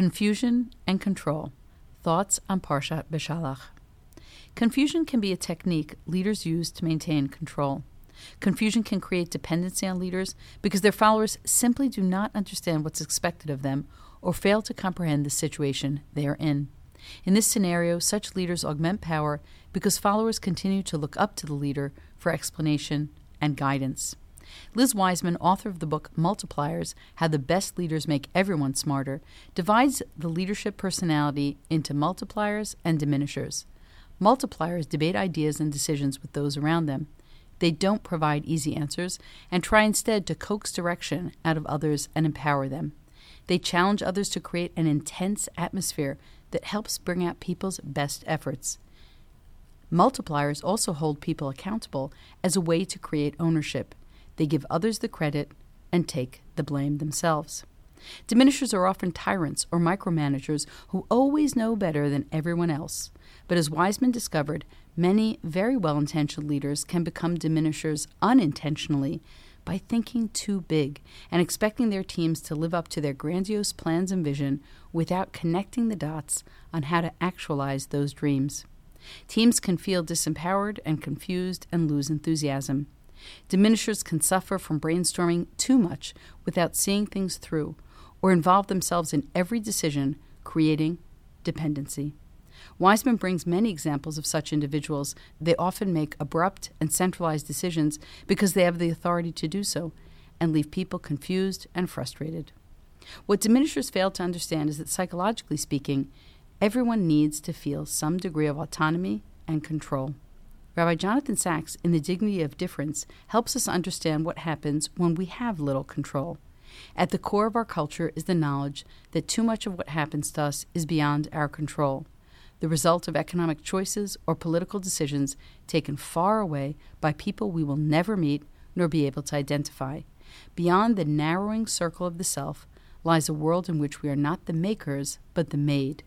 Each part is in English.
Confusion and control. Thoughts on Parshat Beshallach. Confusion can be a technique leaders use to maintain control. Confusion can create dependency on leaders because their followers simply do not understand what's expected of them or fail to comprehend the situation they are in. In this scenario, such leaders augment power because followers continue to look up to the leader for explanation and guidance. Liz Wiseman, author of the book Multipliers How the Best Leaders Make Everyone Smarter, divides the leadership personality into multipliers and diminishers. Multipliers debate ideas and decisions with those around them. They don't provide easy answers and try instead to coax direction out of others and empower them. They challenge others to create an intense atmosphere that helps bring out people's best efforts. Multipliers also hold people accountable as a way to create ownership. They give others the credit and take the blame themselves. Diminishers are often tyrants or micromanagers who always know better than everyone else. But as Wiseman discovered, many very well intentioned leaders can become diminishers unintentionally by thinking too big and expecting their teams to live up to their grandiose plans and vision without connecting the dots on how to actualize those dreams. Teams can feel disempowered and confused and lose enthusiasm. Diminishers can suffer from brainstorming too much without seeing things through or involve themselves in every decision, creating dependency. Wiseman brings many examples of such individuals. They often make abrupt and centralized decisions because they have the authority to do so and leave people confused and frustrated. What diminishers fail to understand is that psychologically speaking, everyone needs to feel some degree of autonomy and control. Rabbi Jonathan Sacks, in The Dignity of Difference, helps us understand what happens when we have little control. At the core of our culture is the knowledge that too much of what happens to us is beyond our control, the result of economic choices or political decisions taken far away by people we will never meet nor be able to identify. Beyond the narrowing circle of the self lies a world in which we are not the makers, but the made.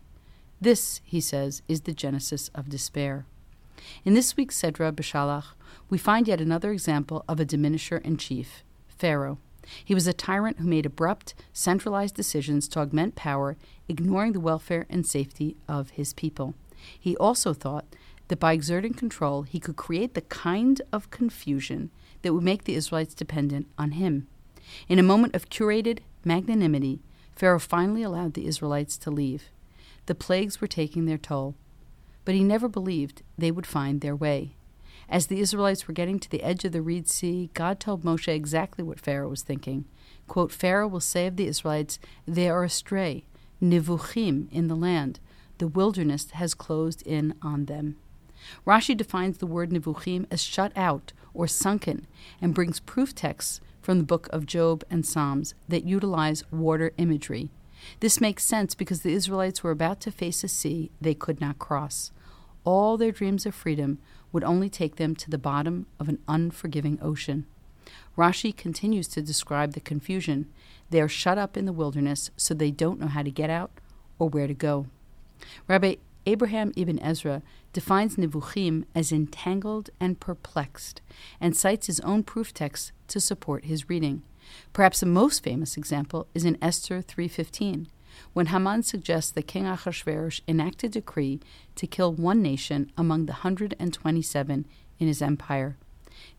This, he says, is the genesis of despair. In this week's Sedra Beshallach, we find yet another example of a diminisher in chief, Pharaoh. He was a tyrant who made abrupt, centralized decisions to augment power, ignoring the welfare and safety of his people. He also thought that by exerting control, he could create the kind of confusion that would make the Israelites dependent on him. In a moment of curated magnanimity, Pharaoh finally allowed the Israelites to leave. The plagues were taking their toll, but he never believed they would find their way. As the Israelites were getting to the edge of the Reed Sea, God told Moshe exactly what Pharaoh was thinking. Quote, Pharaoh will say of the Israelites, They are astray, nivuchim in the land. The wilderness has closed in on them. Rashi defines the word nivuchim as shut out or sunken and brings proof texts from the book of Job and Psalms that utilize water imagery. This makes sense because the Israelites were about to face a sea they could not cross. All their dreams of freedom would only take them to the bottom of an unforgiving ocean. Rashi continues to describe the confusion. They are shut up in the wilderness, so they don't know how to get out or where to go. Rabbi Abraham ibn Ezra defines Nivuchim as entangled and perplexed, and cites his own proof texts to support his reading. Perhaps the most famous example is in Esther 3:15, when Haman suggests that King Ahasuerus enact a decree to kill one nation among the 127 in his empire.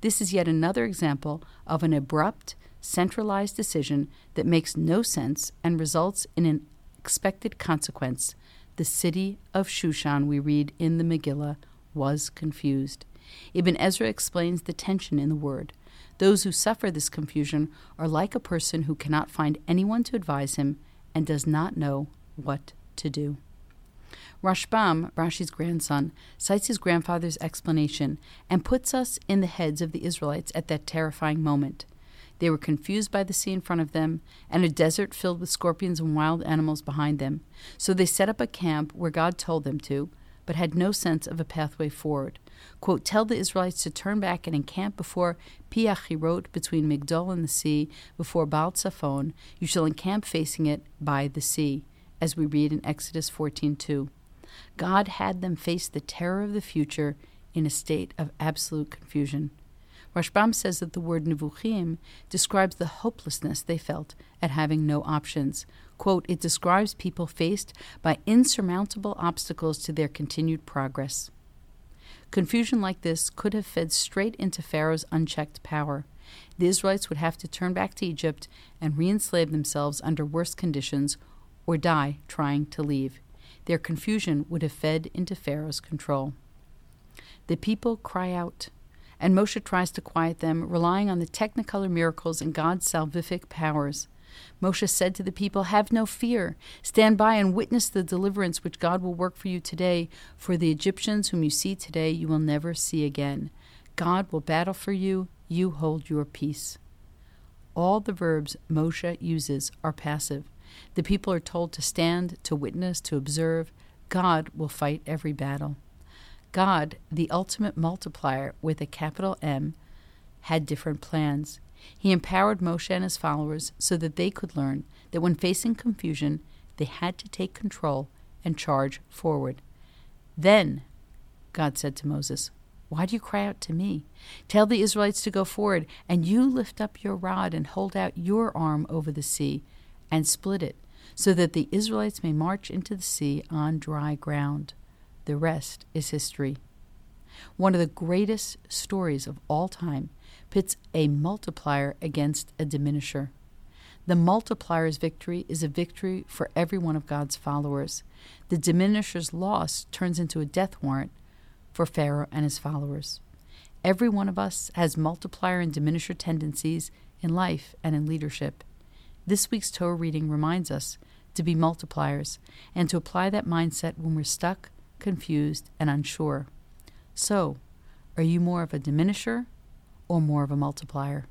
This is yet another example of an abrupt, centralized decision that makes no sense and results in an expected consequence. The city of Shushan, we read in the Megillah, was confused. Ibn Ezra explains the tension in the word. Those who suffer this confusion are like a person who cannot find anyone to advise him and does not know what to do. Rashbam, Rashi's grandson, cites his grandfather's explanation and puts us in the heads of the Israelites at that terrifying moment. They were confused by the sea in front of them and a desert filled with scorpions and wild animals behind them. So they set up a camp where God told them to, but had no sense of a pathway forward. Quote, Tell the Israelites to turn back and encamp before Piachirot between Migdol and the sea, before Baal Tzafon. You shall encamp facing it by the sea, as we read in Exodus 14:2. God had them face the terror of the future in a state of absolute confusion. Rashbam says that the word Nevuchim describes the hopelessness they felt at having no options. Quote, it describes people faced by insurmountable obstacles to their continued progress. Confusion like this could have fed straight into Pharaoh's unchecked power. The Israelites would have to turn back to Egypt and re enslave themselves under worse conditions or die trying to leave. Their confusion would have fed into Pharaoh's control. The people cry out, and Moshe tries to quiet them, relying on the technicolor miracles and God's salvific powers. Moshe said to the people, Have no fear. Stand by and witness the deliverance which God will work for you today. For the Egyptians whom you see today, you will never see again. God will battle for you. You hold your peace. All the verbs Moshe uses are passive. The people are told to stand, to witness, to observe. God will fight every battle. God, the ultimate multiplier with a capital M, had different plans. He empowered Moshe and his followers so that they could learn that when facing confusion, they had to take control and charge forward. Then, God said to Moses, Why do you cry out to me? Tell the Israelites to go forward, and you lift up your rod and hold out your arm over the sea and split it, so that the Israelites may march into the sea on dry ground. The rest is history. One of the greatest stories of all time pits a multiplier against a diminisher. The multiplier's victory is a victory for every one of God's followers. The diminisher's loss turns into a death warrant for Pharaoh and his followers. Every one of us has multiplier and diminisher tendencies in life and in leadership. This week's Torah reading reminds us to be multipliers and to apply that mindset when we're stuck confused, and unsure. So, are you more of a diminisher or more of a multiplier?